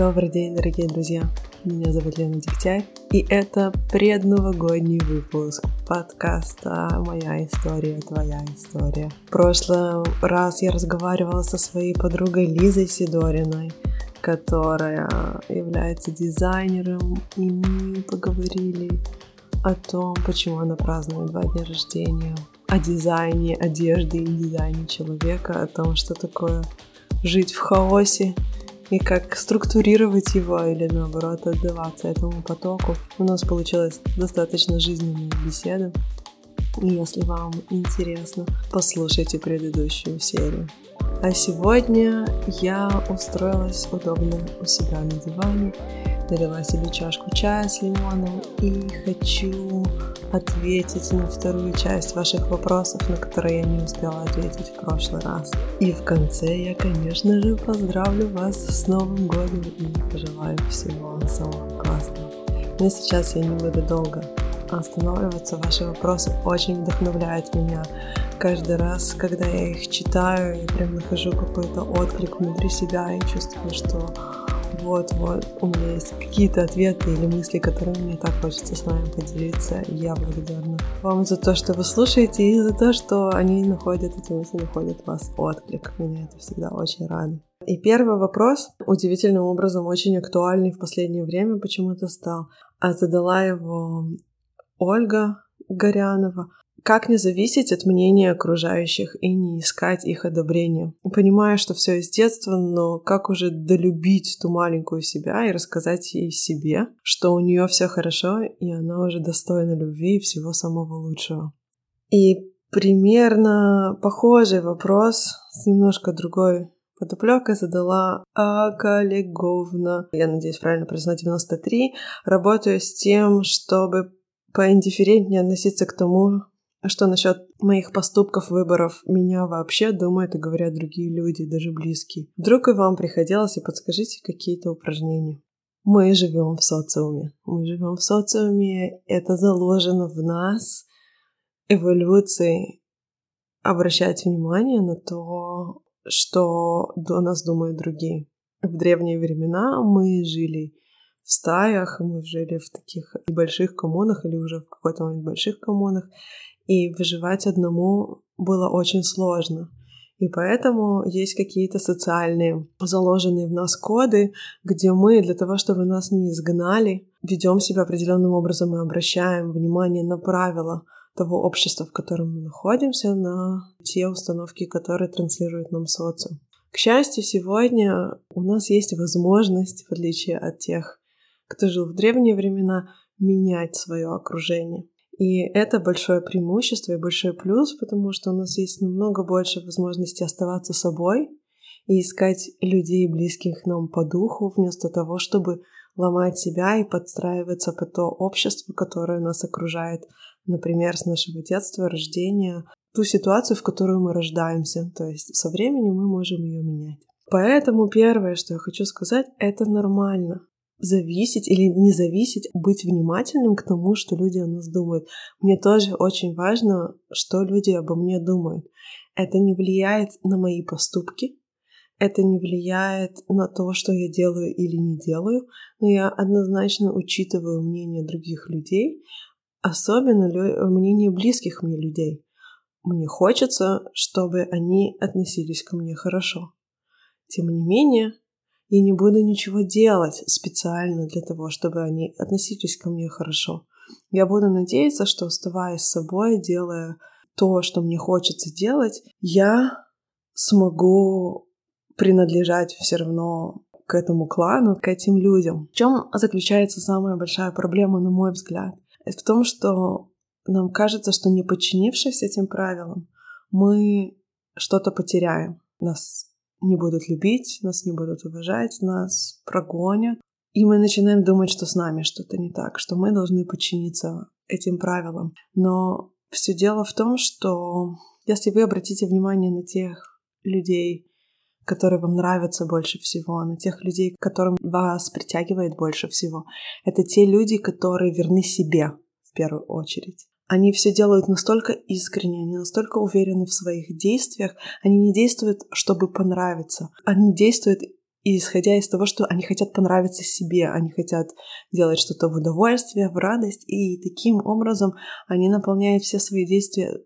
Добрый день, дорогие друзья! Меня зовут Лена Дегтяй, и это предновогодний выпуск подкаста «Моя история, твоя история». В прошлый раз я разговаривала со своей подругой Лизой Сидориной, которая является дизайнером, и мы поговорили о том, почему она празднует два дня рождения, о дизайне одежды и дизайне человека, о том, что такое жить в хаосе и как структурировать его или наоборот отдаваться этому потоку. У нас получилась достаточно жизненная беседа. И если вам интересно, послушайте предыдущую серию. А сегодня я устроилась удобно у себя на диване, налила себе чашку чая с лимоном и хочу ответить на вторую часть ваших вопросов, на которые я не успела ответить в прошлый раз. И в конце я, конечно же, поздравлю вас с Новым годом и пожелаю всего самого классного. Но сейчас я не буду долго останавливаться. Ваши вопросы очень вдохновляют меня. Каждый раз, когда я их читаю, я прям нахожу какой-то отклик внутри себя и чувствую, что вот-вот у меня есть какие-то ответы или мысли, которыми мне так хочется с вами поделиться. Я благодарна вам за то, что вы слушаете и за то, что они находят, эти мысли находят в вас отклик. Меня это всегда очень радует. И первый вопрос удивительным образом очень актуальный в последнее время почему-то стал. А задала его Ольга Горянова. Как не зависеть от мнения окружающих и не искать их одобрения? Понимая, что все из детства, но как уже долюбить ту маленькую себя и рассказать ей себе, что у нее все хорошо, и она уже достойна любви и всего самого лучшего. И примерно похожий вопрос с немножко другой подоплекой задала Акалеговна. Я надеюсь, правильно произносить 93. Работаю с тем, чтобы поиндифферентнее относиться к тому, а что насчет моих поступков, выборов? Меня вообще думают и говорят другие люди, даже близкие. Вдруг и вам приходилось, и подскажите какие-то упражнения. Мы живем в социуме. Мы живем в социуме. Это заложено в нас эволюцией обращать внимание на то, что о нас думают другие. В древние времена мы жили в стаях, мы жили в таких небольших коммунах или уже в какой-то момент больших коммунах, и выживать одному было очень сложно. И поэтому есть какие-то социальные заложенные в нас коды, где мы для того, чтобы нас не изгнали, ведем себя определенным образом и обращаем внимание на правила того общества, в котором мы находимся, на те установки, которые транслирует нам социум. К счастью, сегодня у нас есть возможность, в отличие от тех, кто жил в древние времена, менять свое окружение. И это большое преимущество и большой плюс, потому что у нас есть намного больше возможностей оставаться собой и искать людей, близких нам по духу, вместо того, чтобы ломать себя и подстраиваться под то общество, которое нас окружает, например, с нашего детства, рождения, ту ситуацию, в которую мы рождаемся. То есть со временем мы можем ее менять. Поэтому первое, что я хочу сказать, это нормально зависеть или не зависеть, быть внимательным к тому, что люди о нас думают. Мне тоже очень важно, что люди обо мне думают. Это не влияет на мои поступки, это не влияет на то, что я делаю или не делаю, но я однозначно учитываю мнение других людей, особенно мнение близких мне людей. Мне хочется, чтобы они относились ко мне хорошо. Тем не менее, я не буду ничего делать специально для того, чтобы они относились ко мне хорошо. Я буду надеяться, что оставаясь собой, делая то, что мне хочется делать, я смогу принадлежать все равно к этому клану, к этим людям. В чем заключается самая большая проблема, на мой взгляд? Это в том, что нам кажется, что не подчинившись этим правилам, мы что-то потеряем. Нас не будут любить, нас не будут уважать, нас прогонят. И мы начинаем думать, что с нами что-то не так, что мы должны подчиниться этим правилам. Но все дело в том, что если вы обратите внимание на тех людей, которые вам нравятся больше всего, на тех людей, которым вас притягивает больше всего, это те люди, которые верны себе в первую очередь. Они все делают настолько искренне, они настолько уверены в своих действиях. Они не действуют, чтобы понравиться. Они действуют исходя из того, что они хотят понравиться себе, они хотят делать что-то в удовольствие, в радость, и таким образом они наполняют все свои действия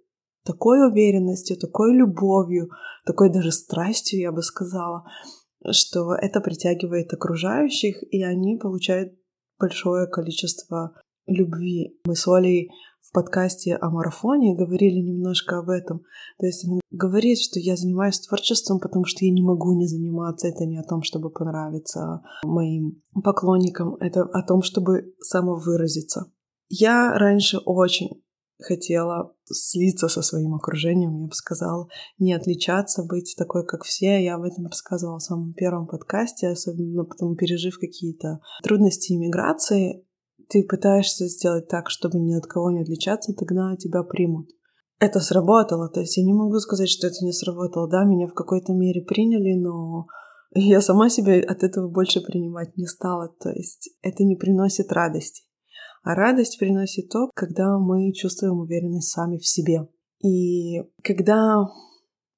такой уверенностью, такой любовью, такой даже страстью, я бы сказала, что это притягивает окружающих, и они получают большое количество любви. Мы с Олей подкасте о марафоне говорили немножко об этом. То есть она говорит, что я занимаюсь творчеством, потому что я не могу не заниматься. Это не о том, чтобы понравиться моим поклонникам, это о том, чтобы самовыразиться. Я раньше очень хотела слиться со своим окружением, я бы сказала, не отличаться, быть такой, как все. Я об этом рассказывала в самом первом подкасте, особенно потом пережив какие-то трудности иммиграции. Ты пытаешься сделать так, чтобы ни от кого не отличаться, тогда тебя примут. Это сработало, то есть я не могу сказать, что это не сработало. Да, меня в какой-то мере приняли, но я сама себя от этого больше принимать не стала. То есть это не приносит радости. А радость приносит то, когда мы чувствуем уверенность сами в себе. И когда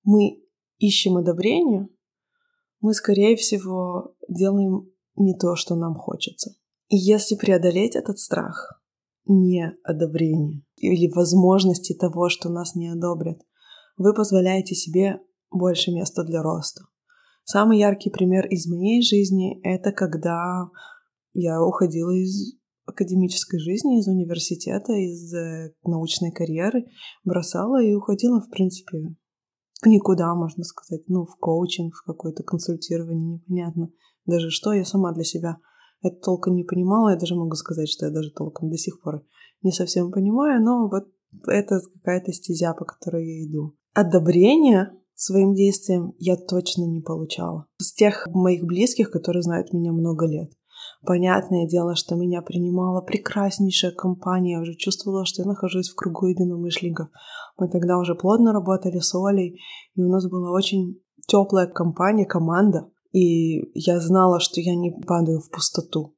мы ищем одобрение, мы, скорее всего, делаем не то, что нам хочется. И если преодолеть этот страх, не одобрение или возможности того, что нас не одобрят, вы позволяете себе больше места для роста. Самый яркий пример из моей жизни — это когда я уходила из академической жизни, из университета, из э, научной карьеры, бросала и уходила, в принципе, в никуда, можно сказать, ну, в коучинг, в какое-то консультирование, непонятно даже что, я сама для себя это толком не понимала, я даже могу сказать, что я даже толком до сих пор не совсем понимаю, но вот это какая-то стезя, по которой я иду. Одобрение своим действиям я точно не получала. С тех моих близких, которые знают меня много лет. Понятное дело, что меня принимала прекраснейшая компания. Я уже чувствовала, что я нахожусь в кругу единомышленников. Мы тогда уже плотно работали с Олей, и у нас была очень теплая компания, команда. И я знала, что я не падаю в пустоту.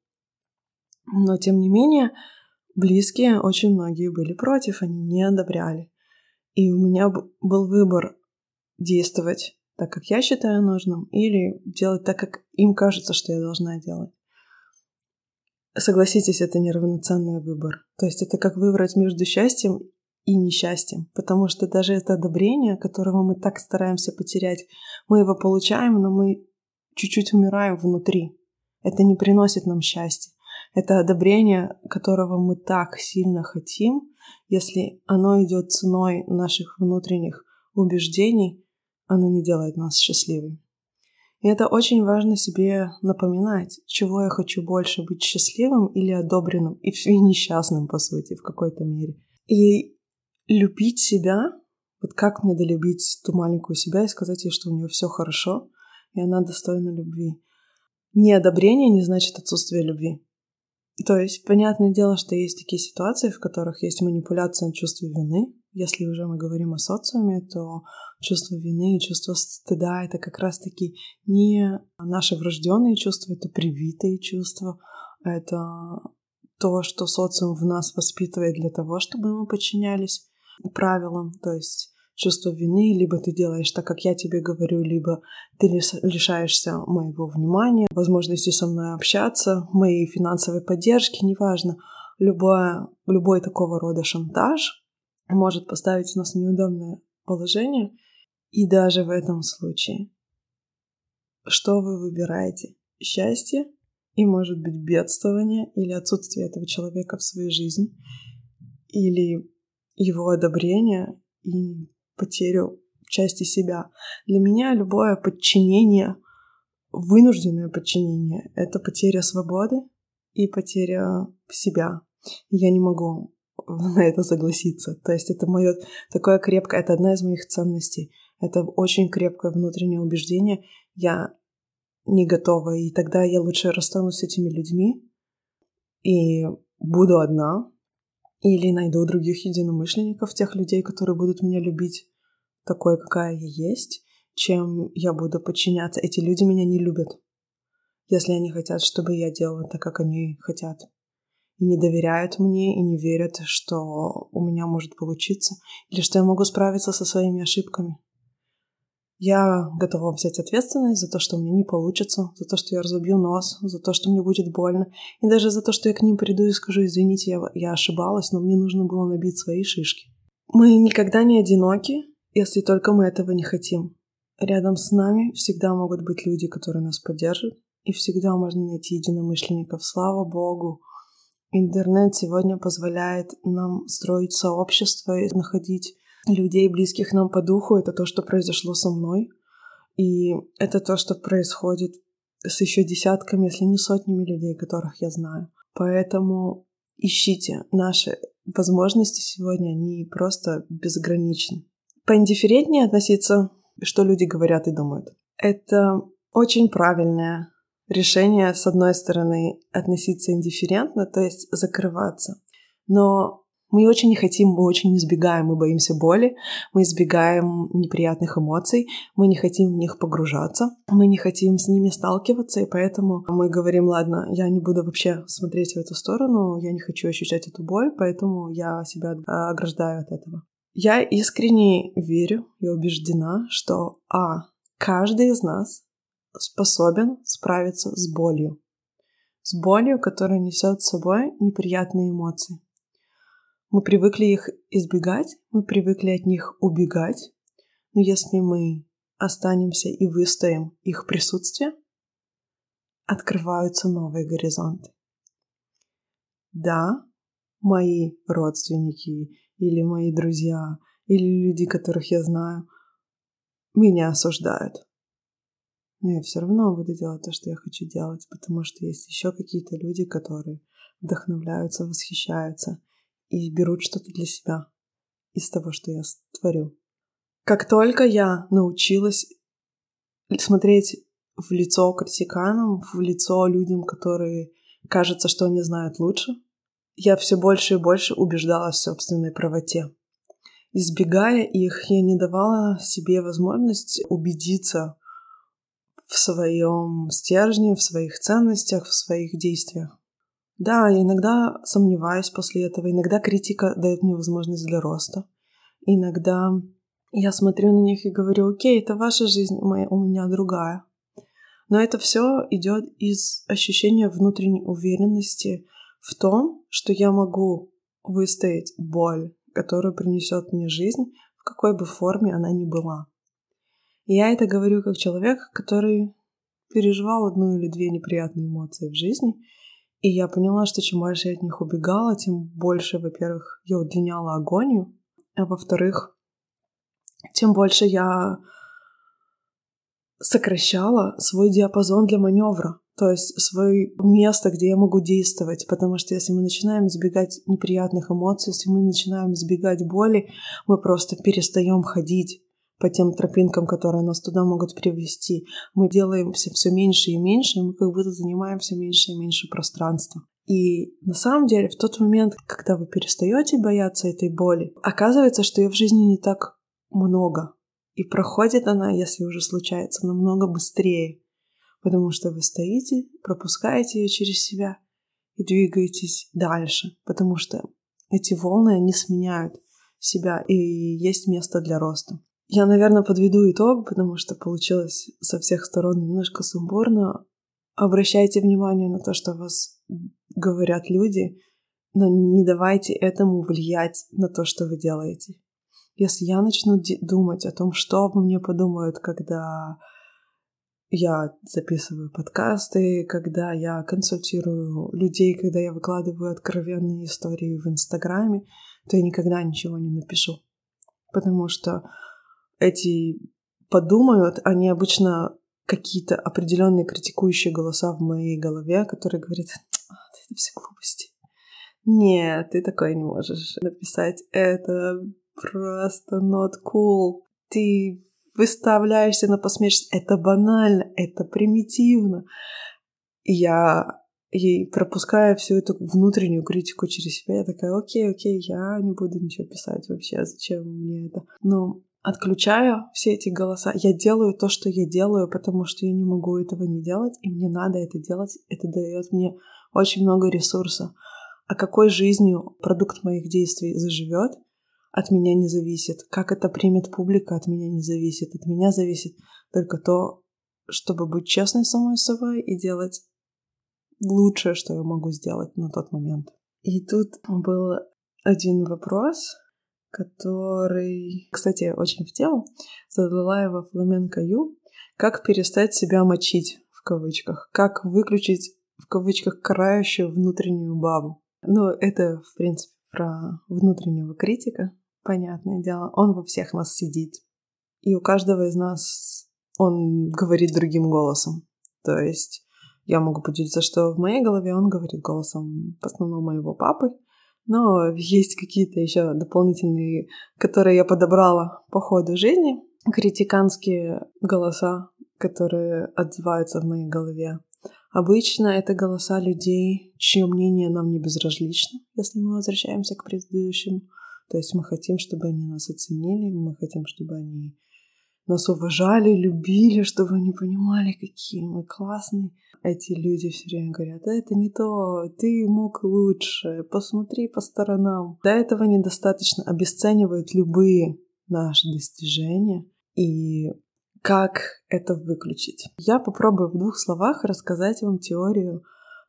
Но, тем не менее, близкие очень многие были против, они не одобряли. И у меня был выбор действовать так, как я считаю нужным, или делать так, как им кажется, что я должна делать. Согласитесь, это неравноценный выбор. То есть это как выбрать между счастьем и несчастьем, потому что даже это одобрение, которого мы так стараемся потерять, мы его получаем, но мы чуть-чуть умираем внутри. Это не приносит нам счастья. Это одобрение, которого мы так сильно хотим, если оно идет ценой наших внутренних убеждений, оно не делает нас счастливыми. И это очень важно себе напоминать, чего я хочу больше, быть счастливым или одобренным, и, несчастным, по сути, в какой-то мере. И любить себя, вот как мне долюбить ту маленькую себя и сказать ей, что у нее все хорошо, и она достойна любви. Неодобрение не значит отсутствие любви. То есть, понятное дело, что есть такие ситуации, в которых есть манипуляция чувства вины. Если уже мы говорим о социуме, то чувство вины и чувство стыда — это как раз-таки не наши врожденные чувства, это привитые чувства, это то, что социум в нас воспитывает для того, чтобы мы подчинялись правилам, то есть чувство вины, либо ты делаешь так, как я тебе говорю, либо ты лишаешься моего внимания, возможности со мной общаться, моей финансовой поддержки, неважно. Любое, любой такого рода шантаж может поставить нас в неудобное положение, и даже в этом случае, что вы выбираете? Счастье и, может быть, бедствование или отсутствие этого человека в своей жизни, или его одобрение и потерю части себя. Для меня любое подчинение, вынужденное подчинение — это потеря свободы и потеря себя. Я не могу на это согласиться. То есть это мое такое крепкое, это одна из моих ценностей. Это очень крепкое внутреннее убеждение. Я не готова, и тогда я лучше расстанусь с этими людьми и буду одна, или найду других единомышленников, тех людей, которые будут меня любить такой, какая я есть, чем я буду подчиняться. Эти люди меня не любят, если они хотят, чтобы я делала так, как они хотят. И не доверяют мне, и не верят, что у меня может получиться, или что я могу справиться со своими ошибками. Я готова взять ответственность за то, что у меня не получится, за то, что я разобью нос, за то, что мне будет больно, и даже за то, что я к ним приду и скажу, извините, я, я ошибалась, но мне нужно было набить свои шишки. Мы никогда не одиноки, если только мы этого не хотим. Рядом с нами всегда могут быть люди, которые нас поддержат, и всегда можно найти единомышленников. Слава Богу! Интернет сегодня позволяет нам строить сообщество и находить людей, близких нам по духу. Это то, что произошло со мной. И это то, что происходит с еще десятками, если не сотнями людей, которых я знаю. Поэтому ищите наши возможности сегодня, они просто безграничны. Поиндифферентнее относиться, что люди говорят и думают. Это очень правильное решение, с одной стороны, относиться индифферентно, то есть закрываться. Но мы очень не хотим, мы очень избегаем, мы боимся боли, мы избегаем неприятных эмоций, мы не хотим в них погружаться, мы не хотим с ними сталкиваться, и поэтому мы говорим, ладно, я не буду вообще смотреть в эту сторону, я не хочу ощущать эту боль, поэтому я себя ограждаю от этого. Я искренне верю и убеждена, что А. Каждый из нас способен справиться с болью. С болью, которая несет с собой неприятные эмоции. Мы привыкли их избегать, мы привыкли от них убегать, но если мы останемся и выстоим их присутствие, открываются новые горизонты. Да, мои родственники или мои друзья или люди, которых я знаю, меня осуждают. Но я все равно буду делать то, что я хочу делать, потому что есть еще какие-то люди, которые вдохновляются, восхищаются и берут что-то для себя из того, что я творю. Как только я научилась смотреть в лицо критиканам, в лицо людям, которые кажется, что они знают лучше, я все больше и больше убеждалась в собственной правоте. Избегая их, я не давала себе возможность убедиться в своем стержне, в своих ценностях, в своих действиях. Да, я иногда сомневаюсь после этого, иногда критика дает мне возможность для роста. Иногда я смотрю на них и говорю, окей, это ваша жизнь, моя, у меня другая. Но это все идет из ощущения внутренней уверенности в том, что я могу выстоять боль, которую принесет мне жизнь, в какой бы форме она ни была. И я это говорю как человек, который переживал одну или две неприятные эмоции в жизни — и я поняла, что чем больше я от них убегала, тем больше, во-первых, я удлиняла агонию, а во-вторых, тем больше я сокращала свой диапазон для маневра, то есть свое место, где я могу действовать, потому что если мы начинаем избегать неприятных эмоций, если мы начинаем избегать боли, мы просто перестаем ходить по тем тропинкам, которые нас туда могут привести. Мы делаем все, все меньше и меньше, и мы как будто занимаем все меньше и меньше пространства. И на самом деле в тот момент, когда вы перестаете бояться этой боли, оказывается, что ее в жизни не так много. И проходит она, если уже случается, намного быстрее. Потому что вы стоите, пропускаете ее через себя и двигаетесь дальше. Потому что эти волны, они сменяют себя, и есть место для роста. Я, наверное, подведу итог, потому что получилось со всех сторон немножко сумбурно. Обращайте внимание на то, что вас говорят люди, но не давайте этому влиять на то, что вы делаете. Если я начну думать о том, что обо мне подумают, когда я записываю подкасты, когда я консультирую людей, когда я выкладываю откровенные истории в Инстаграме, то я никогда ничего не напишу. Потому что эти подумают, они обычно какие-то определенные критикующие голоса в моей голове, которые говорят, это все глупости. Нет, ты такое не можешь написать. Это просто not cool. Ты выставляешься на посмешище. Это банально, это примитивно. И я и пропуская всю эту внутреннюю критику через себя, я такая, окей, окей, я не буду ничего писать вообще, зачем мне это? Но отключаю все эти голоса. Я делаю то, что я делаю, потому что я не могу этого не делать, и мне надо это делать. Это дает мне очень много ресурсов. А какой жизнью продукт моих действий заживет, от меня не зависит. Как это примет публика, от меня не зависит. От меня зависит только то, чтобы быть честной самой собой и делать лучшее, что я могу сделать на тот момент. И тут был один вопрос, который, кстати, очень в тему, задала его Фламенко Ю. Как перестать себя мочить, в кавычках? Как выключить, в кавычках, карающую внутреннюю бабу? Ну, это, в принципе, про внутреннего критика, понятное дело. Он во всех нас сидит. И у каждого из нас он говорит другим голосом. То есть я могу поделиться, что в моей голове он говорит голосом в основном моего папы, но есть какие-то еще дополнительные, которые я подобрала по ходу жизни, критиканские голоса, которые отзываются в моей голове. Обычно это голоса людей, чье мнение нам не безразлично, если мы возвращаемся к предыдущему. То есть мы хотим, чтобы они нас оценили, мы хотим, чтобы они нас уважали, любили, чтобы они понимали, какие мы классные. Эти люди все время говорят, а это не то, ты мог лучше, посмотри по сторонам. До этого недостаточно обесценивают любые наши достижения. И как это выключить? Я попробую в двух словах рассказать вам теорию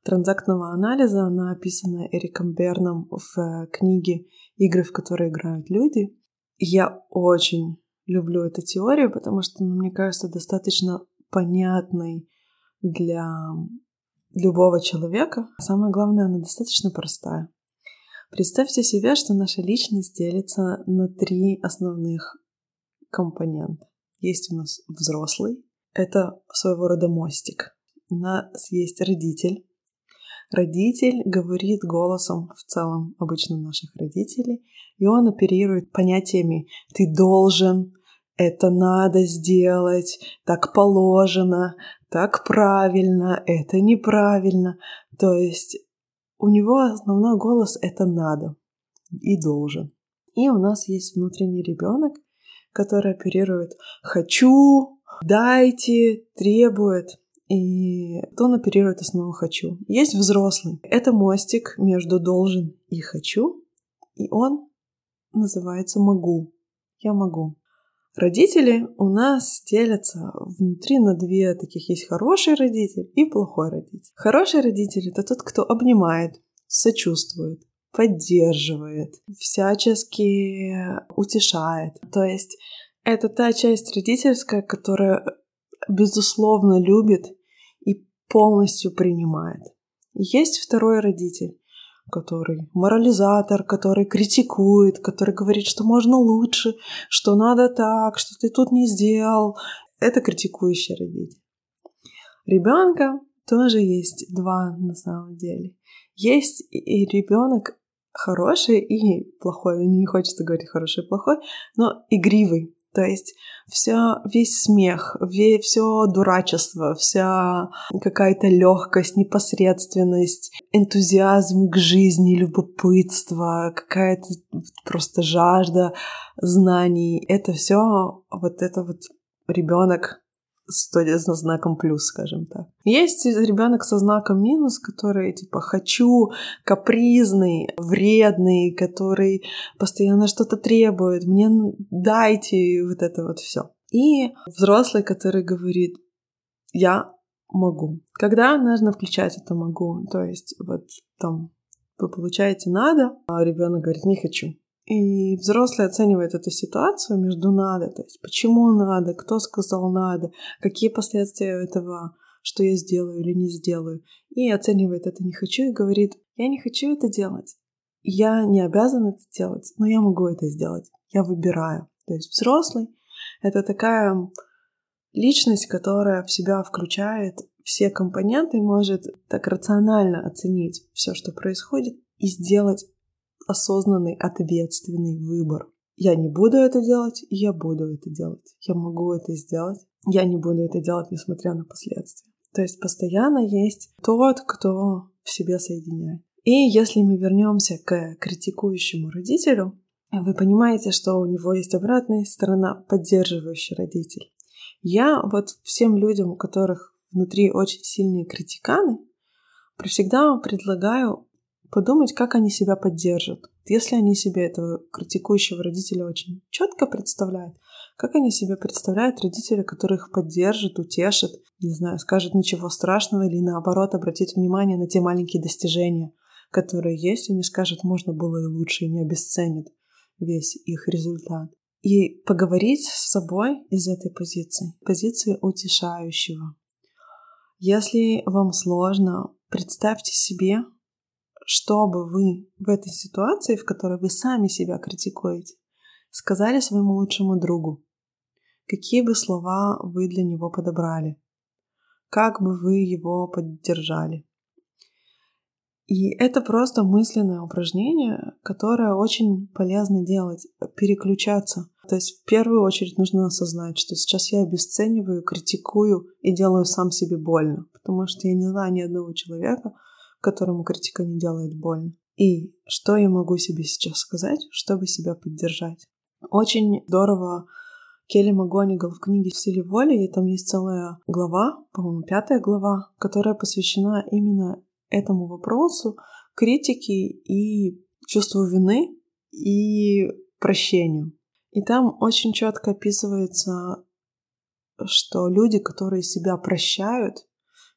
транзактного анализа. Она описана Эриком Берном в э, книге «Игры, в которые играют люди». Я очень люблю эту теорию, потому что, ну, мне кажется, достаточно понятной для любого человека. Самое главное, она достаточно простая. Представьте себе, что наша личность делится на три основных компонента. Есть у нас взрослый, это своего рода мостик. У нас есть родитель. Родитель говорит голосом в целом обычно наших родителей, и он оперирует понятиями «ты должен», это надо сделать, так положено, так правильно, это неправильно. То есть у него основной голос это надо и должен. И у нас есть внутренний ребенок, который оперирует хочу, дайте, требует. И он оперирует основу хочу. Есть взрослый. Это мостик между должен и хочу. И он называется могу. Я могу. Родители у нас делятся внутри на две таких. Есть хороший родитель и плохой родитель. Хороший родитель — это тот, кто обнимает, сочувствует, поддерживает, всячески утешает. То есть это та часть родительская, которая безусловно любит и полностью принимает. Есть второй родитель, который морализатор, который критикует, который говорит, что можно лучше, что надо так, что ты тут не сделал. Это критикующий родитель. Ребенка тоже есть два на самом деле. Есть и ребенок хороший и плохой. Не хочется говорить хороший и плохой, но игривый. То есть все, весь смех, все дурачество, вся какая-то легкость, непосредственность, энтузиазм к жизни, любопытство, какая-то просто жажда знаний. Это все вот это вот ребенок с знаком плюс, скажем так. Есть ребенок со знаком минус, который типа хочу, капризный, вредный, который постоянно что-то требует, мне дайте вот это вот все. И взрослый, который говорит, я могу. Когда нужно включать это могу? То есть вот там вы получаете надо, а ребенок говорит не хочу. И взрослый оценивает эту ситуацию между надо, то есть почему надо, кто сказал надо, какие последствия этого, что я сделаю или не сделаю. И оценивает это не хочу и говорит, я не хочу это делать. Я не обязан это делать, но я могу это сделать. Я выбираю. То есть взрослый — это такая личность, которая в себя включает все компоненты может так рационально оценить все, что происходит, и сделать осознанный, ответственный выбор. Я не буду это делать, я буду это делать. Я могу это сделать, я не буду это делать, несмотря на последствия. То есть постоянно есть тот, кто в себе соединяет. И если мы вернемся к критикующему родителю, вы понимаете, что у него есть обратная сторона, поддерживающий родитель. Я вот всем людям, у которых внутри очень сильные критиканы, всегда предлагаю подумать, как они себя поддержат. Если они себе этого критикующего родителя очень четко представляют, как они себе представляют родителя, который их поддержит, утешит, не знаю, скажет ничего страшного или наоборот обратит внимание на те маленькие достижения, которые есть, и не скажет, можно было и лучше, и не обесценит весь их результат. И поговорить с собой из этой позиции, позиции утешающего. Если вам сложно, представьте себе, что бы вы в этой ситуации, в которой вы сами себя критикуете, сказали своему лучшему другу? Какие бы слова вы для него подобрали? Как бы вы его поддержали? И это просто мысленное упражнение, которое очень полезно делать, переключаться. То есть в первую очередь нужно осознать, что сейчас я обесцениваю, критикую и делаю сам себе больно, потому что я не знаю ни одного человека, которому критика не делает больно. И что я могу себе сейчас сказать, чтобы себя поддержать? Очень здорово Келли МакГонигал в книге «Силе воли», и там есть целая глава, по-моему, пятая глава, которая посвящена именно этому вопросу критики и чувству вины и прощению. И там очень четко описывается, что люди, которые себя прощают,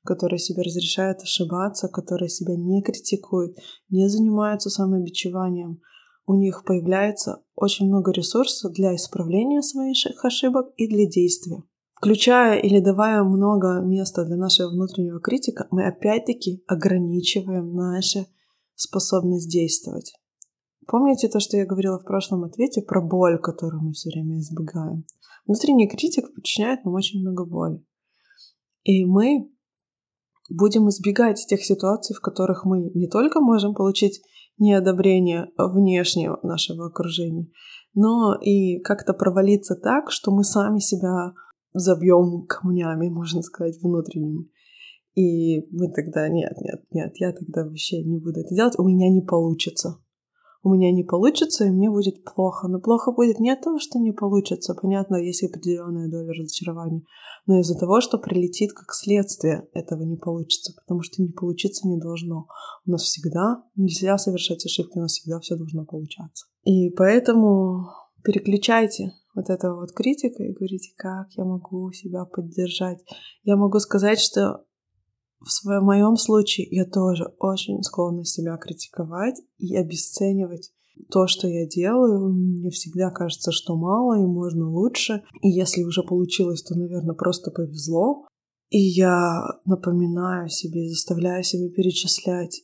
которые себе разрешают ошибаться, которые себя не критикуют, не занимаются самобичеванием, у них появляется очень много ресурсов для исправления своих ошибок и для действия. Включая или давая много места для нашего внутреннего критика, мы опять-таки ограничиваем нашу способность действовать. Помните то, что я говорила в прошлом ответе про боль, которую мы все время избегаем? Внутренний критик подчиняет нам очень много боли. И мы будем избегать тех ситуаций, в которых мы не только можем получить неодобрение внешнего нашего окружения, но и как-то провалиться так, что мы сами себя забьем камнями, можно сказать, внутренними. И мы тогда, нет, нет, нет, я тогда вообще не буду это делать, у меня не получится. У меня не получится, и мне будет плохо. Но плохо будет не от того, что не получится. Понятно, есть определенная доля разочарования. Но из-за того, что прилетит как следствие, этого не получится. Потому что не получиться не должно. У нас всегда нельзя совершать ошибки, у нас всегда все должно получаться. И поэтому переключайте вот этого вот критика и говорите, как я могу себя поддержать. Я могу сказать, что в своем моем случае я тоже очень склонна себя критиковать и обесценивать то, что я делаю. Мне всегда кажется, что мало и можно лучше. И если уже получилось, то, наверное, просто повезло. И я напоминаю себе, заставляю себя перечислять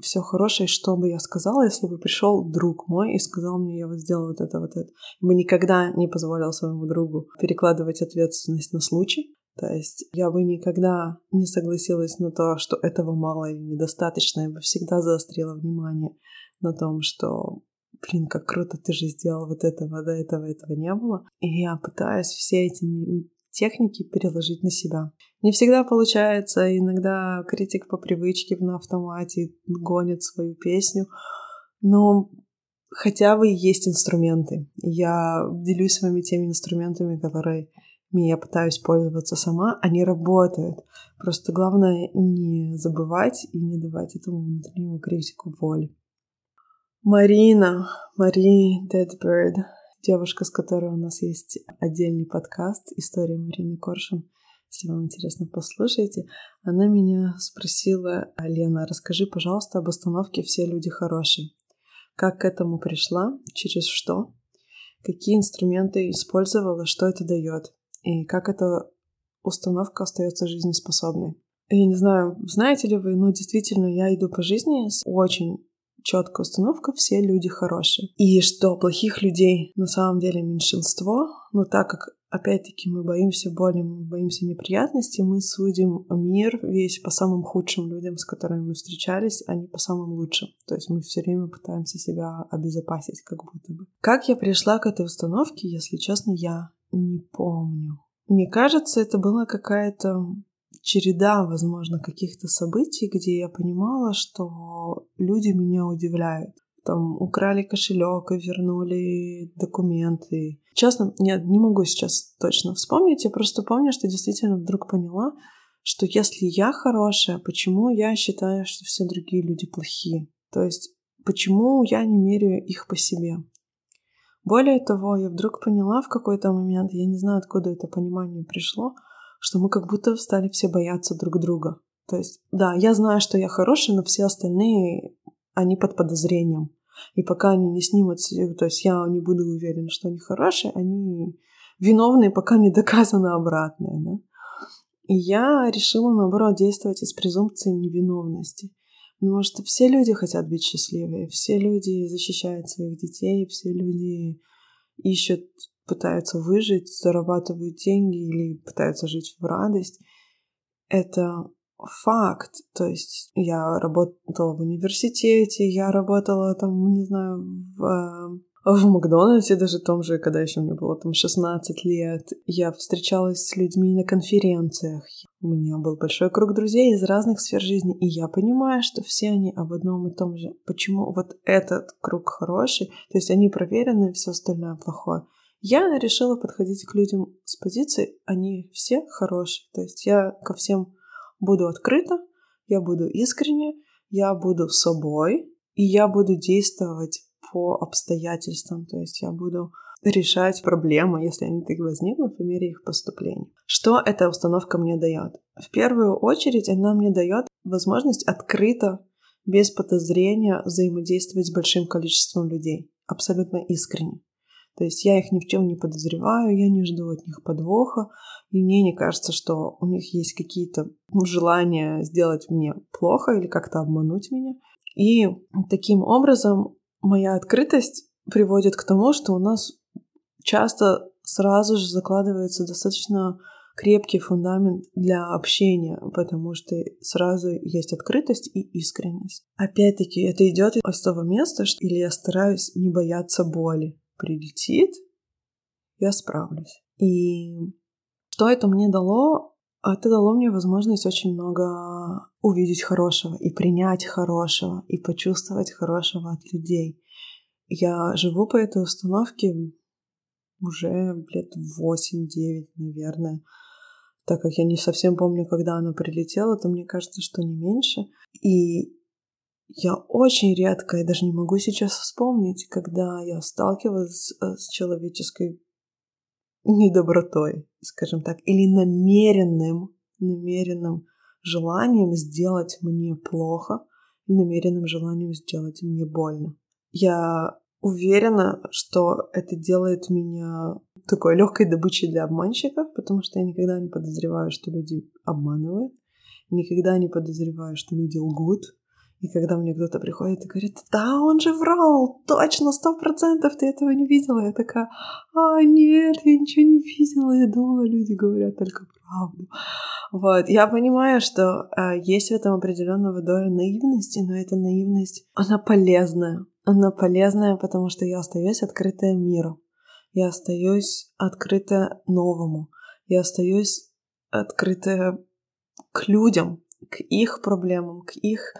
все хорошее, что бы я сказала, если бы пришел друг мой и сказал мне, я вот сделал вот это, вот это. Я бы никогда не позволил своему другу перекладывать ответственность на случай. То есть я бы никогда не согласилась на то, что этого мало или недостаточно. Я бы всегда заострила внимание на том, что блин, как круто, ты же сделал вот этого, до этого этого не было. И я пытаюсь все эти техники переложить на себя. Не всегда получается, иногда критик по привычке на автомате гонит свою песню, но хотя бы есть инструменты. Я делюсь с вами теми инструментами, которые я пытаюсь пользоваться сама, они работают. Просто главное не забывать и не давать этому внутреннему критику воли. Марина, Мари Deadbird, девушка, с которой у нас есть отдельный подкаст «История Марины Коршун», если вам интересно, послушайте. Она меня спросила, Лена, расскажи, пожалуйста, об остановке «Все люди хорошие». Как к этому пришла, через что, какие инструменты использовала, что это дает, и как эта установка остается жизнеспособной. Я не знаю, знаете ли вы, но действительно я иду по жизни с очень четкая установка «все люди хорошие». И что плохих людей на самом деле меньшинство, но так как опять-таки мы боимся боли, мы боимся неприятностей, мы судим мир весь по самым худшим людям, с которыми мы встречались, а не по самым лучшим. То есть мы все время пытаемся себя обезопасить, как будто бы. Как я пришла к этой установке, если честно, я не помню. Мне кажется, это была какая-то череда, возможно, каких-то событий, где я понимала, что люди меня удивляют. Там украли кошелек и вернули документы. Честно, нет, не могу сейчас точно вспомнить. Я просто помню, что действительно вдруг поняла, что если я хорошая, почему я считаю, что все другие люди плохие? То есть почему я не меряю их по себе? Более того, я вдруг поняла в какой-то момент, я не знаю, откуда это понимание пришло, что мы как будто стали все бояться друг друга. То есть, да, я знаю, что я хороший, но все остальные, они под подозрением. И пока они не снимут, то есть я не буду уверена, что они хорошие, они виновные, пока не доказано обратное, да. И я решила, наоборот, действовать из презумпции невиновности. Потому что все люди хотят быть счастливыми, все люди защищают своих детей, все люди ищут, пытаются выжить, зарабатывают деньги или пытаются жить в радость. Это факт. То есть я работала в университете, я работала там, не знаю, в, эм, в Макдональдсе даже том же, когда еще мне было там 16 лет. Я встречалась с людьми на конференциях. У меня был большой круг друзей из разных сфер жизни, и я понимаю, что все они об одном и том же. Почему вот этот круг хороший, то есть они проверены, все остальное плохое. Я решила подходить к людям с позиции, они все хорошие. То есть я ко всем буду открыта, я буду искренне, я буду собой, и я буду действовать по обстоятельствам, то есть я буду решать проблемы, если они так возникнут, по мере их поступления. Что эта установка мне дает? В первую очередь она мне дает возможность открыто, без подозрения взаимодействовать с большим количеством людей, абсолютно искренне. То есть я их ни в чем не подозреваю, я не жду от них подвоха, и мне не кажется, что у них есть какие-то желания сделать мне плохо или как-то обмануть меня. И таким образом моя открытость приводит к тому, что у нас часто сразу же закладывается достаточно крепкий фундамент для общения, потому что сразу есть открытость и искренность. Опять-таки, это идет из того места, что или я стараюсь не бояться боли прилетит, я справлюсь. И что это мне дало? Это дало мне возможность очень много увидеть хорошего и принять хорошего и почувствовать хорошего от людей. Я живу по этой установке уже лет 8-9, наверное. Так как я не совсем помню, когда она прилетела, то мне кажется, что не меньше. И я очень редко, я даже не могу сейчас вспомнить, когда я сталкивалась с, с человеческой недобротой, скажем так, или намеренным, намеренным желанием сделать мне плохо, намеренным желанием сделать мне больно. Я уверена, что это делает меня такой легкой добычей для обманщиков, потому что я никогда не подозреваю, что люди обманывают, никогда не подозреваю, что люди лгут, и когда мне кто-то приходит и говорит, да, он же врал, точно, сто процентов ты этого не видела. Я такая, а, нет, я ничего не видела, я думала, люди говорят только правду. Вот, я понимаю, что э, есть в этом определенного доля наивности, но эта наивность, она полезная. Она полезная, потому что я остаюсь открытая миру. Я остаюсь открытая новому. Я остаюсь открытая к людям, к их проблемам, к их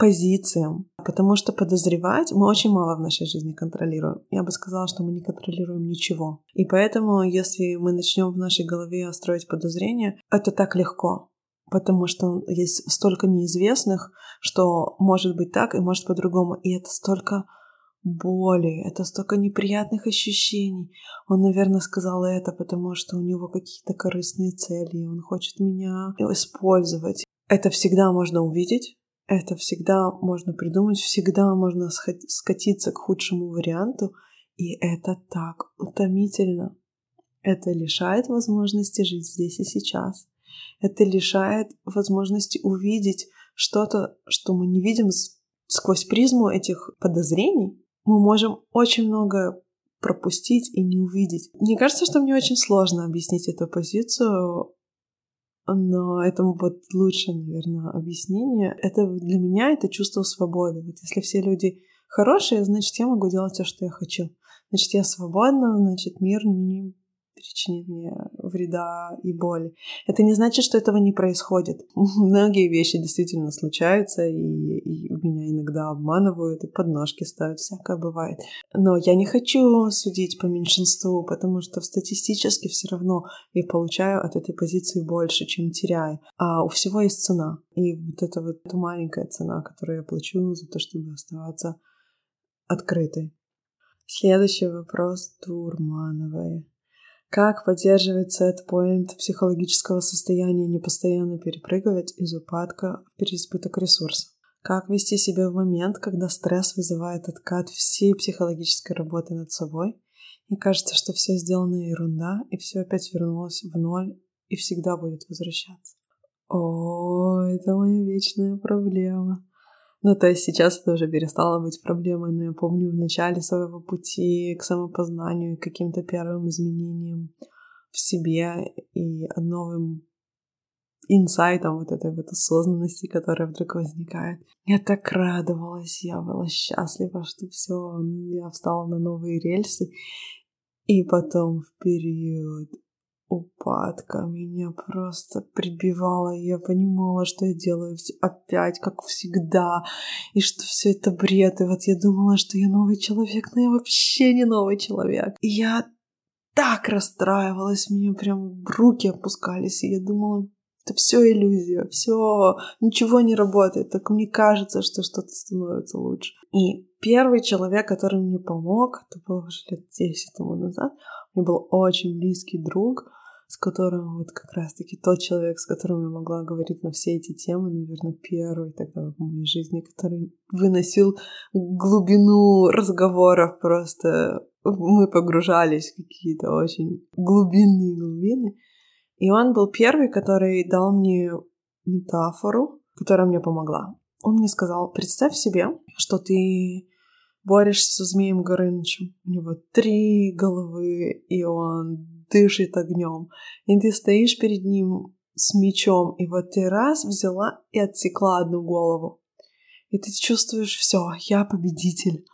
позициям, потому что подозревать мы очень мало в нашей жизни контролируем. Я бы сказала, что мы не контролируем ничего. И поэтому, если мы начнем в нашей голове строить подозрения, это так легко, потому что есть столько неизвестных, что может быть так и может по-другому. И это столько боли, это столько неприятных ощущений. Он, наверное, сказал это, потому что у него какие-то корыстные цели, он хочет меня использовать. Это всегда можно увидеть, это всегда можно придумать, всегда можно скатиться к худшему варианту, и это так утомительно. Это лишает возможности жить здесь и сейчас. Это лишает возможности увидеть что-то, что мы не видим сквозь призму этих подозрений. Мы можем очень много пропустить и не увидеть. Мне кажется, что мне очень сложно объяснить эту позицию но это вот лучше, наверное, объяснение. Это для меня это чувство свободы. Вот если все люди хорошие, значит, я могу делать все, что я хочу. Значит, я свободна, значит, мир не причинит мне вреда и боли. Это не значит, что этого не происходит. Многие вещи действительно случаются, и, и меня иногда обманывают, и подножки ставят, всякое бывает. Но я не хочу судить по меньшинству, потому что статистически все равно я получаю от этой позиции больше, чем теряю. А у всего есть цена. И вот это вот эта маленькая цена, которую я плачу за то, чтобы оставаться открытой. Следующий вопрос Турмановой. Как поддерживать сет-поинт психологического состояния, не постоянно перепрыгивать из упадка в переизбыток ресурсов? Как вести себя в момент, когда стресс вызывает откат всей психологической работы над собой, и кажется, что все сделано ерунда, и все опять вернулось в ноль и всегда будет возвращаться? О, это моя вечная проблема. Ну, то есть сейчас это уже перестало быть проблемой, но я помню в начале своего пути к самопознанию, к каким-то первым изменениям в себе и новым инсайтом вот этой вот осознанности, которая вдруг возникает. Я так радовалась, я была счастлива, что все, я встала на новые рельсы. И потом в период упадка меня просто прибивала, я понимала, что я делаю все опять, как всегда, и что все это бред, и вот я думала, что я новый человек, но я вообще не новый человек. И я так расстраивалась, мне прям руки опускались, и я думала, это все иллюзия, все, ничего не работает, только мне кажется, что что-то становится лучше. И первый человек, который мне помог, это было уже лет 10 тому назад, у меня был очень близкий друг, с которым вот как раз-таки тот человек, с которым я могла говорить на все эти темы, наверное, первый тогда в моей жизни, который выносил глубину разговоров просто. Мы погружались в какие-то очень глубинные глубины. И он был первый, который дал мне метафору, которая мне помогла. Он мне сказал, представь себе, что ты борешься со змеем Горынычем. У него три головы, и он дышит огнем. И ты стоишь перед ним с мечом, и вот ты раз взяла и отсекла одну голову. И ты чувствуешь, все, я победитель.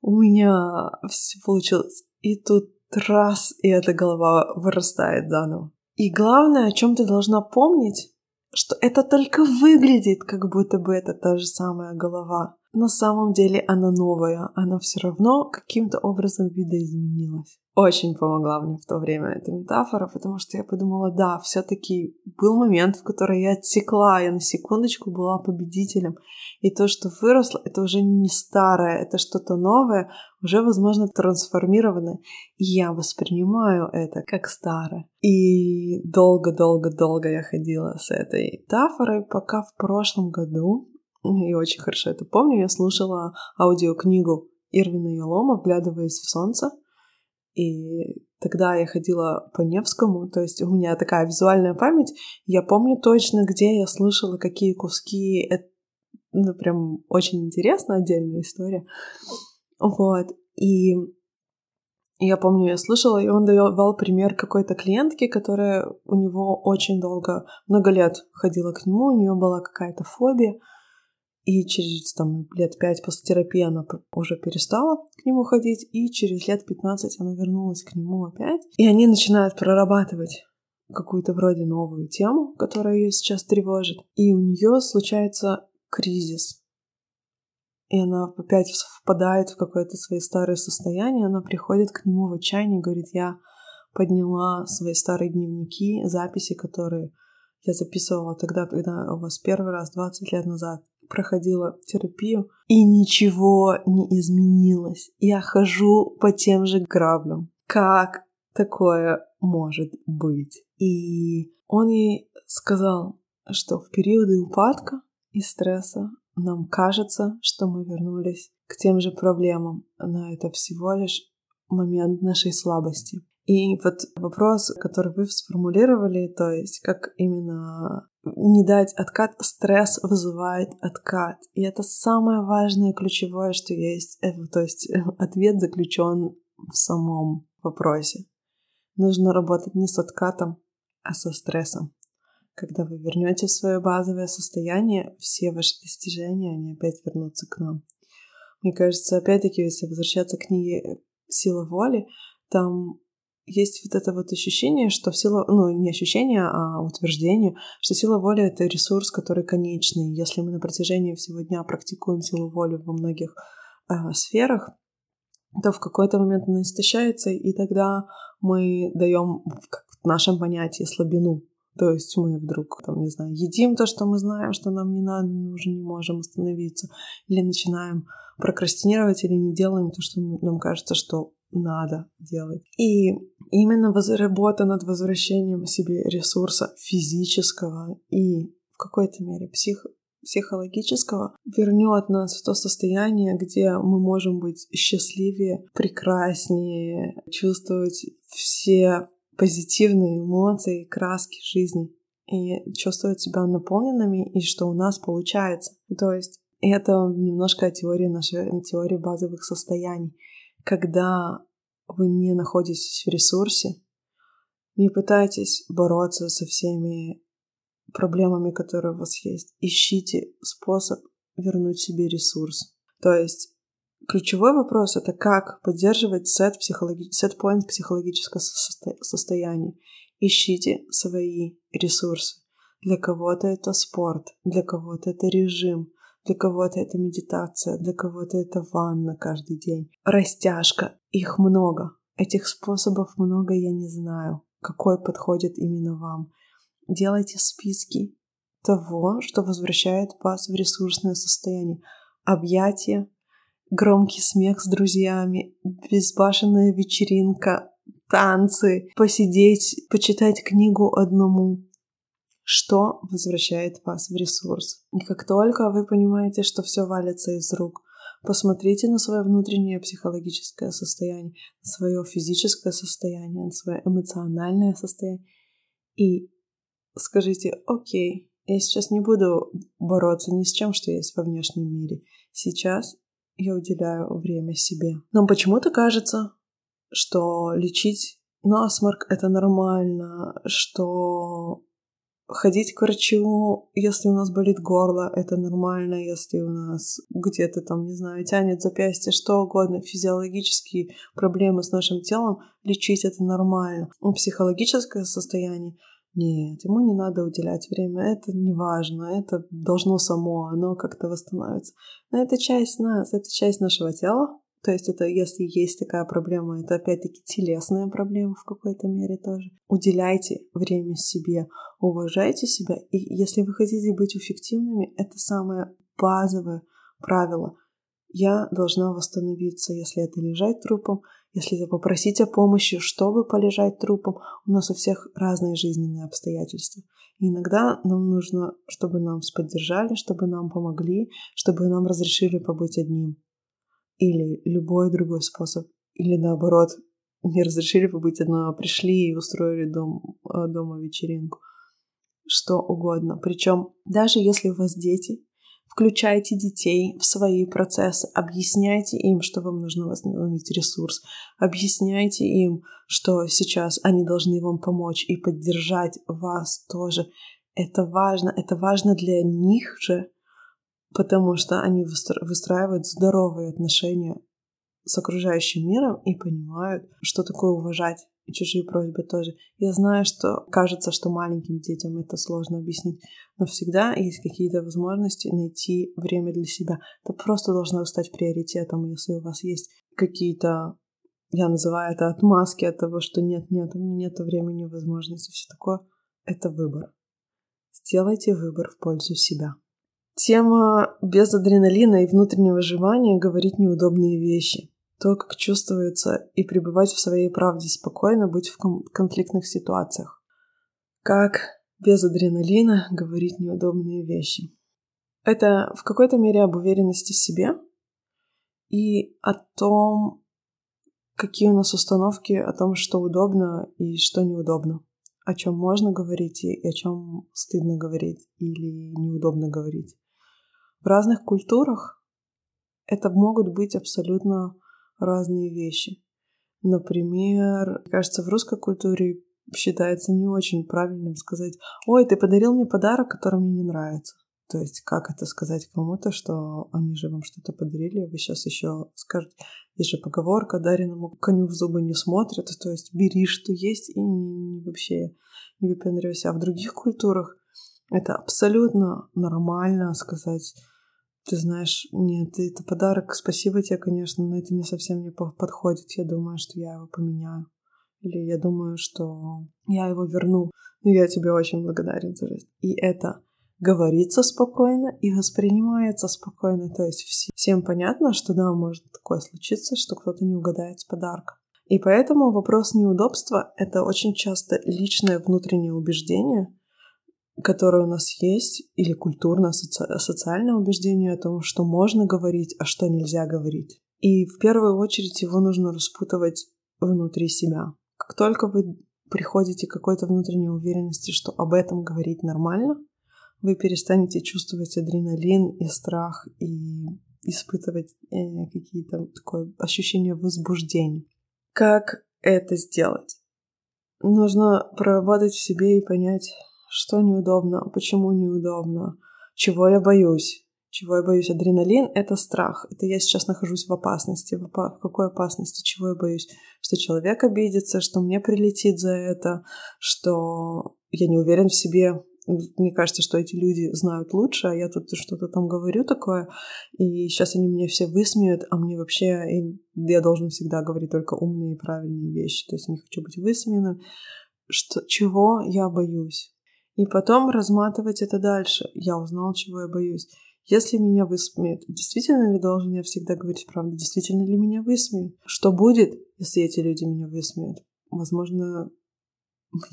У меня все получилось. И тут раз, и эта голова вырастает заново. И главное, о чем ты должна помнить, что это только выглядит, как будто бы это та же самая голова. На самом деле она новая, она все равно каким-то образом видоизменилась очень помогла мне в то время эта метафора, потому что я подумала, да, все-таки был момент, в который я отсекла, я на секундочку была победителем. И то, что выросло, это уже не старое, это что-то новое, уже, возможно, трансформированное. И я воспринимаю это как старое. И долго-долго-долго я ходила с этой метафорой, пока в прошлом году, и очень хорошо это помню, я слушала аудиокнигу Ирвина Ялома «Вглядываясь в солнце», и тогда я ходила по Невскому, то есть у меня такая визуальная память. Я помню точно, где я слышала, какие куски. Это ну, прям очень интересно, отдельная история. Вот. И я помню, я слышала, и он давал пример какой-то клиентки, которая у него очень долго, много лет ходила к нему, у нее была какая-то фобия, и через там, лет пять после терапии она уже перестала к нему ходить, и через лет 15 она вернулась к нему опять. И они начинают прорабатывать какую-то вроде новую тему, которая ее сейчас тревожит. И у нее случается кризис. И она опять впадает в какое-то свое старое состояние, она приходит к нему в отчаянии, говорит, я подняла свои старые дневники, записи, которые я записывала тогда, когда у вас первый раз 20 лет назад проходила терапию, и ничего не изменилось. Я хожу по тем же граблям. Как такое может быть? И он ей сказал, что в периоды упадка и стресса нам кажется, что мы вернулись к тем же проблемам, но это всего лишь момент нашей слабости. И вот вопрос, который вы сформулировали, то есть как именно не дать откат, стресс вызывает откат. И это самое важное, ключевое, что есть. Э, то есть э, ответ заключен в самом вопросе. Нужно работать не с откатом, а со стрессом. Когда вы вернете в свое базовое состояние, все ваши достижения, они опять вернутся к нам. Мне кажется, опять-таки, если возвращаться к книге «Сила воли», там есть вот это вот ощущение, что сила, ну не ощущение, а утверждение, что сила воли — это ресурс, который конечный. Если мы на протяжении всего дня практикуем силу воли во многих э, сферах, то в какой-то момент она истощается, и тогда мы даем в нашем понятии слабину. То есть мы вдруг, там, не знаю, едим то, что мы знаем, что нам не надо, мы уже не можем остановиться, или начинаем прокрастинировать, или не делаем то, что нам кажется, что надо делать. И именно работа над возвращением себе ресурса физического и в какой-то мере псих психологического вернет нас в то состояние, где мы можем быть счастливее, прекраснее, чувствовать все позитивные эмоции, краски жизни и чувствовать себя наполненными и что у нас получается. То есть это немножко о теории нашей теории базовых состояний. Когда вы не находитесь в ресурсе, не пытайтесь бороться со всеми проблемами, которые у вас есть. Ищите способ вернуть себе ресурс. То есть ключевой вопрос — это как поддерживать сет, психологи... сет point психологического состо... состояния. Ищите свои ресурсы. Для кого-то это спорт, для кого-то это режим, для кого-то это медитация, для кого-то это ванна каждый день. Растяжка. Их много. Этих способов много, я не знаю, какой подходит именно вам. Делайте списки того, что возвращает вас в ресурсное состояние. Объятия, громкий смех с друзьями, безбашенная вечеринка, танцы, посидеть, почитать книгу одному, что возвращает вас в ресурс. И как только вы понимаете, что все валится из рук, посмотрите на свое внутреннее психологическое состояние, на свое физическое состояние, на свое эмоциональное состояние и скажите, окей, я сейчас не буду бороться ни с чем, что есть во внешнем мире. Сейчас я уделяю время себе. Нам почему-то кажется, что лечить насморк — это нормально, что ходить к врачу, если у нас болит горло, это нормально, если у нас где-то там, не знаю, тянет запястье, что угодно, физиологические проблемы с нашим телом, лечить это нормально. Психологическое состояние нет, ему не надо уделять время, это не важно, это должно само, оно как-то восстановится. Но это часть нас, это часть нашего тела. То есть это, если есть такая проблема, это опять-таки телесная проблема в какой-то мере тоже. Уделяйте время себе, уважайте себя. И если вы хотите быть эффективными, это самое базовое правило. Я должна восстановиться, если это лежать трупом, если это попросить о помощи, чтобы полежать трупом, у нас у всех разные жизненные обстоятельства. Иногда нам нужно, чтобы нам поддержали, чтобы нам помогли, чтобы нам разрешили побыть одним. Или любой другой способ. Или наоборот, не разрешили побыть одной, а пришли и устроили дом, э, дома вечеринку. Что угодно. Причем даже если у вас дети, Включайте детей в свои процессы, объясняйте им, что вам нужно восстановить ресурс, объясняйте им, что сейчас они должны вам помочь и поддержать вас тоже. Это важно, это важно для них же, потому что они выстраивают здоровые отношения с окружающим миром и понимают, что такое уважать и чужие просьбы тоже. Я знаю, что кажется, что маленьким детям это сложно объяснить, но всегда есть какие-то возможности найти время для себя. Это просто должно стать приоритетом, если у вас есть какие-то, я называю это отмазки от того, что нет, нет, у меня нет времени, возможности, все такое. Это выбор. Сделайте выбор в пользу себя. Тема без адреналина и внутреннего желания говорить неудобные вещи то, как чувствуется, и пребывать в своей правде спокойно, быть в конфликтных ситуациях. Как без адреналина говорить неудобные вещи. Это в какой-то мере об уверенности в себе и о том, какие у нас установки о том, что удобно и что неудобно, о чем можно говорить и о чем стыдно говорить или неудобно говорить. В разных культурах это могут быть абсолютно разные вещи. Например, кажется, в русской культуре считается не очень правильным сказать «Ой, ты подарил мне подарок, который мне не нравится». То есть, как это сказать кому-то, что они же вам что-то подарили, вы сейчас еще скажете. Есть же поговорка, дареному коню в зубы не смотрят. То есть, бери, что есть, и вообще не выпендривайся. А в других культурах это абсолютно нормально сказать, ты знаешь, нет, это подарок, спасибо тебе, конечно, но это не совсем мне подходит. Я думаю, что я его поменяю. Или я думаю, что я его верну. Но я тебе очень благодарен за жизнь. И это говорится спокойно и воспринимается спокойно. То есть всем понятно, что да, может такое случиться, что кто-то не угадает с подарком. И поэтому вопрос неудобства — это очень часто личное внутреннее убеждение, которое у нас есть, или культурно-социальное убеждение о том, что можно говорить, а что нельзя говорить. И в первую очередь его нужно распутывать внутри себя. Как только вы приходите к какой-то внутренней уверенности, что об этом говорить нормально, вы перестанете чувствовать адреналин и страх и испытывать э, какие-то такое ощущение возбуждения. Как это сделать? Нужно проработать в себе и понять, что неудобно, почему неудобно, чего я боюсь. Чего я боюсь? Адреналин — это страх. Это я сейчас нахожусь в опасности. В, опа- какой опасности? Чего я боюсь? Что человек обидится, что мне прилетит за это, что я не уверен в себе, мне кажется, что эти люди знают лучше, а я тут что-то там говорю такое, и сейчас они меня все высмеют, а мне вообще я должен всегда говорить только умные и правильные вещи, то есть не хочу быть высмеянным. Что, чего я боюсь? И потом разматывать это дальше. Я узнал, чего я боюсь. Если меня высмеют, действительно ли должен я всегда говорить правду? Действительно ли меня высмеют? Что будет, если эти люди меня высмеют? Возможно,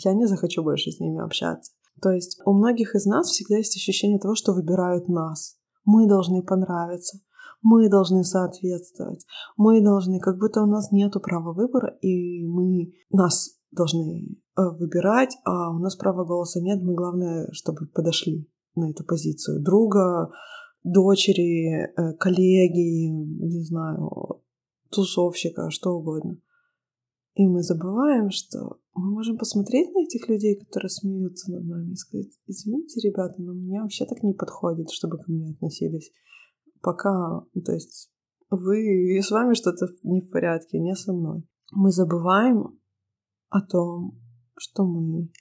я не захочу больше с ними общаться. То есть у многих из нас всегда есть ощущение того, что выбирают нас. Мы должны понравиться, мы должны соответствовать, мы должны, как будто у нас нет права выбора, и мы нас должны выбирать, а у нас права голоса нет, мы главное, чтобы подошли на эту позицию друга, дочери, э, коллеги, не знаю, тусовщика, что угодно. И мы забываем, что мы можем посмотреть на этих людей, которые смеются над нами, и сказать, извините, ребята, но мне вообще так не подходит, чтобы ко мне относились. Пока, то есть вы и с вами что-то не в порядке, не со мной. Мы забываем о том, что мы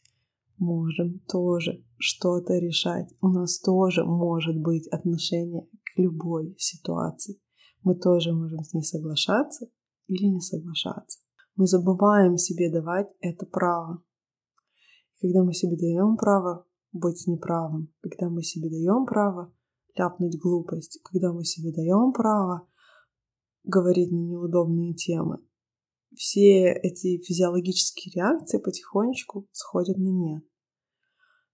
можем тоже что-то решать. У нас тоже может быть отношение к любой ситуации. Мы тоже можем с ней соглашаться или не соглашаться мы забываем себе давать это право. Когда мы себе даем право быть неправым, когда мы себе даем право ляпнуть глупость, когда мы себе даем право говорить на неудобные темы, все эти физиологические реакции потихонечку сходят на нет.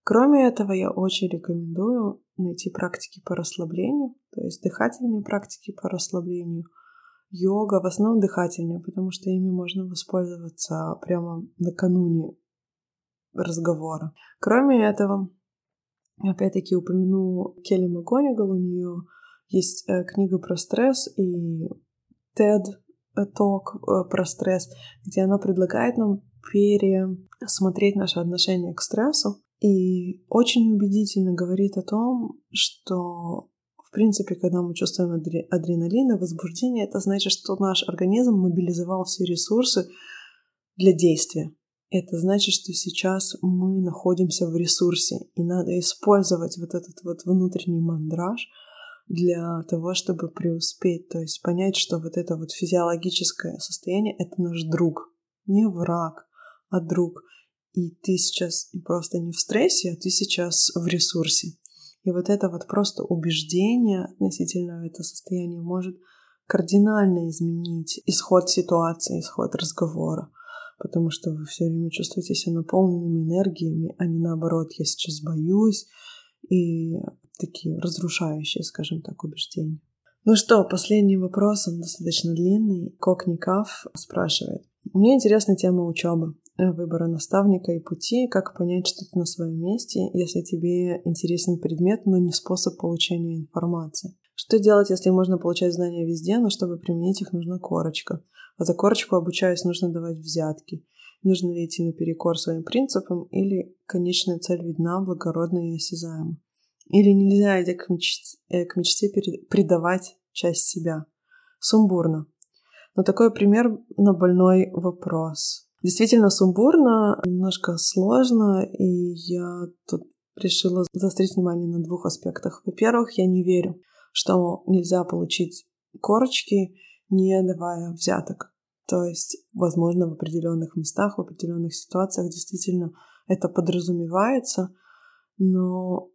Кроме этого, я очень рекомендую найти практики по расслаблению, то есть дыхательные практики по расслаблению – Йога в основном дыхательная, потому что ими можно воспользоваться прямо накануне разговора. Кроме этого, опять-таки упомяну Келли МакГонигал, у нее есть э, книга про стресс и TED Talk э, про стресс, где она предлагает нам пересмотреть наше отношение к стрессу и очень убедительно говорит о том, что в принципе, когда мы чувствуем адреналин и возбуждение, это значит, что наш организм мобилизовал все ресурсы для действия. Это значит, что сейчас мы находимся в ресурсе, и надо использовать вот этот вот внутренний мандраж для того, чтобы преуспеть, то есть понять, что вот это вот физиологическое состояние — это наш друг, не враг, а друг. И ты сейчас просто не в стрессе, а ты сейчас в ресурсе. И вот это вот просто убеждение относительно этого состояния может кардинально изменить исход ситуации, исход разговора. Потому что вы все время чувствуете себя наполненными энергиями, а не наоборот, я сейчас боюсь, и такие разрушающие, скажем так, убеждения. Ну что, последний вопрос, он достаточно длинный. Кокникав спрашивает. Мне интересна тема учебы. Э, выбора наставника и пути, как понять, что ты на своем месте, если тебе интересен предмет, но не способ получения информации. Что делать, если можно получать знания везде, но чтобы применить их нужна корочка? А за корочку обучаясь нужно давать взятки. Нужно ли идти наперекор своим принципам или конечная цель видна, благородная и осязаема? Или нельзя, идя к мечте, э, к мечте предавать часть себя. Сумбурно. Но такой пример на больной вопрос. Действительно сумбурно, немножко сложно, и я тут решила заострить внимание на двух аспектах. Во-первых, я не верю, что нельзя получить корочки, не давая взяток. То есть, возможно, в определенных местах, в определенных ситуациях действительно это подразумевается, но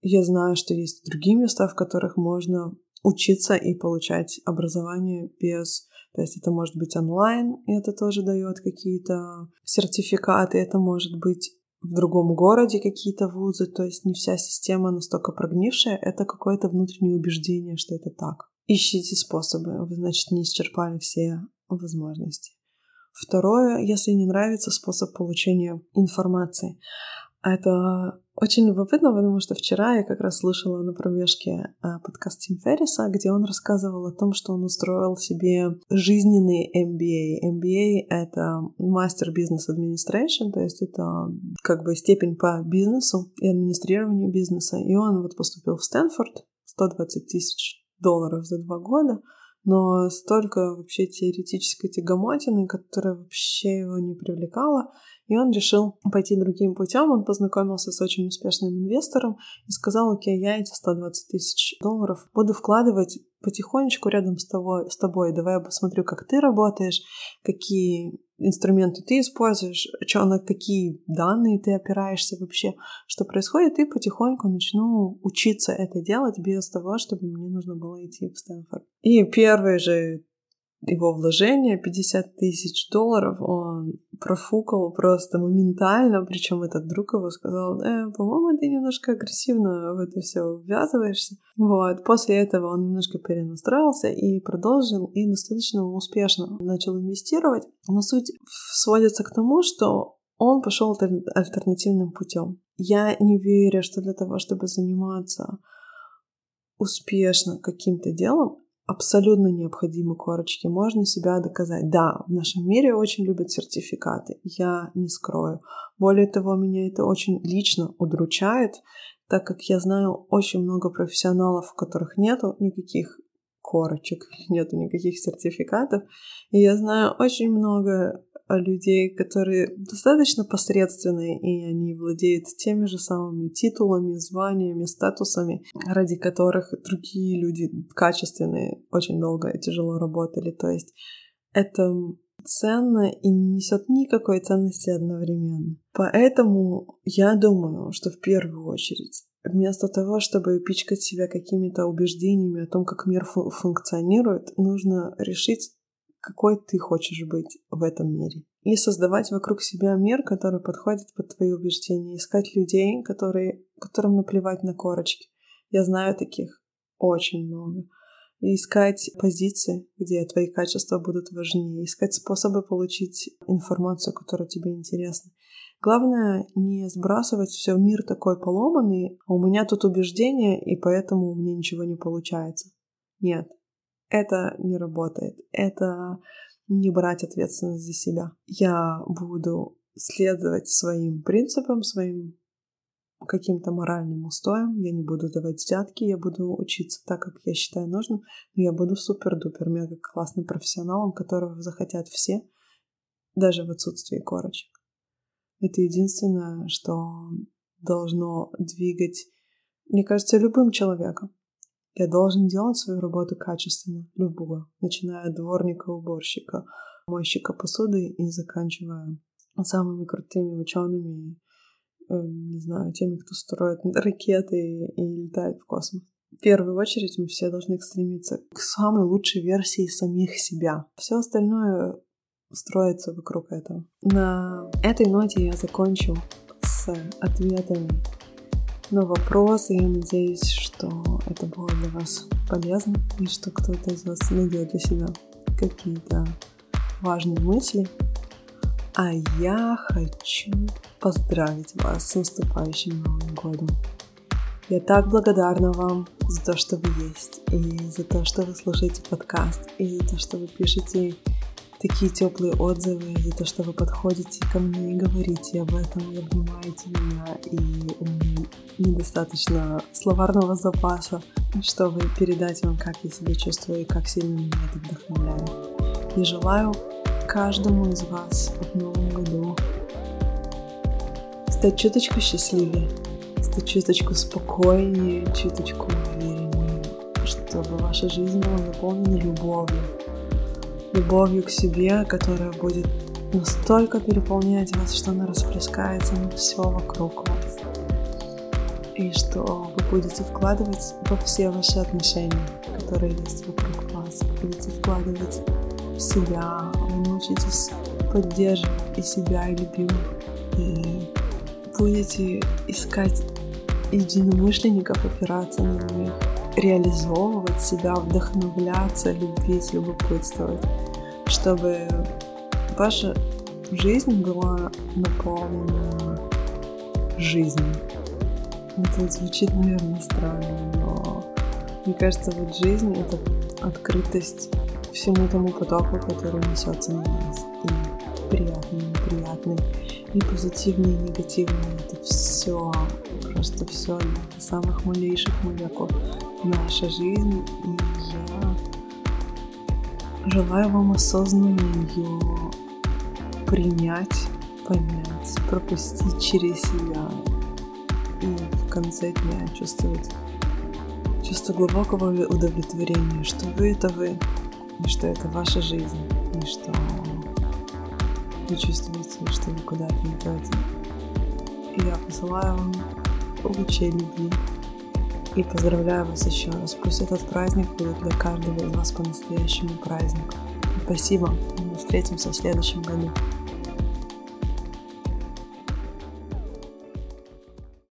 я знаю, что есть другие места, в которых можно учиться и получать образование без... То есть это может быть онлайн, и это тоже дает какие-то сертификаты, это может быть в другом городе какие-то вузы, то есть не вся система настолько прогнившая, это какое-то внутреннее убеждение, что это так. Ищите способы, вы, значит, не исчерпали все возможности. Второе, если не нравится способ получения информации. Это очень любопытно, потому что вчера я как раз слышала на пробежке а, подкаст Тим Ферриса, где он рассказывал о том, что он устроил себе жизненный MBA. MBA — это мастер бизнес администрации, то есть это как бы степень по бизнесу и администрированию бизнеса. И он вот поступил в Стэнфорд, 120 тысяч долларов за два года — но столько вообще теоретической тягомотины, которая вообще его не привлекала, и он решил пойти другим путем. Он познакомился с очень успешным инвестором и сказал, окей, я эти 120 тысяч долларов буду вкладывать потихонечку рядом с тобой, с тобой. Давай я посмотрю, как ты работаешь, какие инструменты ты используешь, что, на какие данные ты опираешься вообще, что происходит, и потихоньку начну учиться это делать без того, чтобы мне нужно было идти в Стэнфорд. И первый же его вложение 50 тысяч долларов он профукал просто моментально, причем этот друг его сказал, э, по-моему, ты немножко агрессивно в это все ввязываешься. Вот, после этого он немножко перенастроился и продолжил, и достаточно успешно начал инвестировать. Но суть сводится к тому, что он пошел альтернативным путем. Я не верю, что для того, чтобы заниматься успешно каким-то делом, абсолютно необходимы корочки. Можно себя доказать. Да, в нашем мире очень любят сертификаты. Я не скрою. Более того, меня это очень лично удручает, так как я знаю очень много профессионалов, у которых нету никаких корочек, нету никаких сертификатов. И я знаю очень много людей, которые достаточно посредственные, и они владеют теми же самыми титулами, званиями, статусами, ради которых другие люди качественные очень долго и тяжело работали. То есть это ценно и не несет никакой ценности одновременно. Поэтому я думаю, что в первую очередь Вместо того, чтобы пичкать себя какими-то убеждениями о том, как мир фу- функционирует, нужно решить, какой ты хочешь быть в этом мире. И создавать вокруг себя мир, который подходит под твои убеждения. Искать людей, которые, которым наплевать на корочки. Я знаю таких очень много. И искать позиции, где твои качества будут важнее. Искать способы получить информацию, которая тебе интересна. Главное не сбрасывать все мир такой поломанный, а у меня тут убеждения, и поэтому у меня ничего не получается. Нет, это не работает. Это не брать ответственность за себя. Я буду следовать своим принципам, своим каким-то моральным устоям, я не буду давать взятки, я буду учиться так, как я считаю нужным, но я буду супер-дупер мега классным профессионалом, которого захотят все, даже в отсутствии корочек. Это единственное, что должно двигать, мне кажется, любым человеком. Я должен делать свою работу качественно, любую, начиная от дворника, уборщика, мойщика посуды и заканчивая самыми крутыми учеными, э, не знаю, теми, кто строит ракеты и летает в космос. В первую очередь мы все должны стремиться к самой лучшей версии самих себя. Все остальное строится вокруг этого. На этой ноте я закончу с ответами на вопросы. Я надеюсь, что это было для вас полезно и что кто-то из вас найдет для себя какие-то важные мысли. А я хочу поздравить вас с наступающим Новым годом. Я так благодарна вам за то, что вы есть, и за то, что вы слушаете подкаст, и за то, что вы пишете такие теплые отзывы, за то, что вы подходите ко мне и говорите об этом, и обнимаете меня, и у меня недостаточно словарного запаса, чтобы передать вам, как я себя чувствую и как сильно меня это вдохновляет. Я желаю каждому из вас в новом году стать чуточку счастливее, стать чуточку спокойнее, чуточку увереннее, чтобы ваша жизнь была наполнена любовью, любовью к себе, которая будет настолько переполнять вас, что она расплескается на все вокруг вас. И что вы будете вкладывать во все ваши отношения, которые есть вокруг вас. Будете вкладывать в себя, вы научитесь поддерживать и себя, и любимых. И будете искать единомышленников, опираться на них, реализовывать себя, вдохновляться, любить, любопытствовать, чтобы ваша жизнь была наполнена жизнью. Это звучит, наверное, странно, но мне кажется, вот жизнь — это открытость всему тому потоку, который несется на нас. И приятный, и неприятный, и позитивный, и негативный. Это все, просто все до самых малейших молекул наша жизнь, и я желаю вам осознанно ее принять, понять, пропустить через себя и в конце дня чувствовать чувство глубокого удовлетворения, что вы это вы, и что это ваша жизнь, и что вы чувствуете, что вы куда-то идете. И я посылаю вам лучи любви, и поздравляю вас еще раз. Пусть этот праздник будет для каждого из вас по-настоящему праздником. Спасибо. Мы встретимся в следующем году.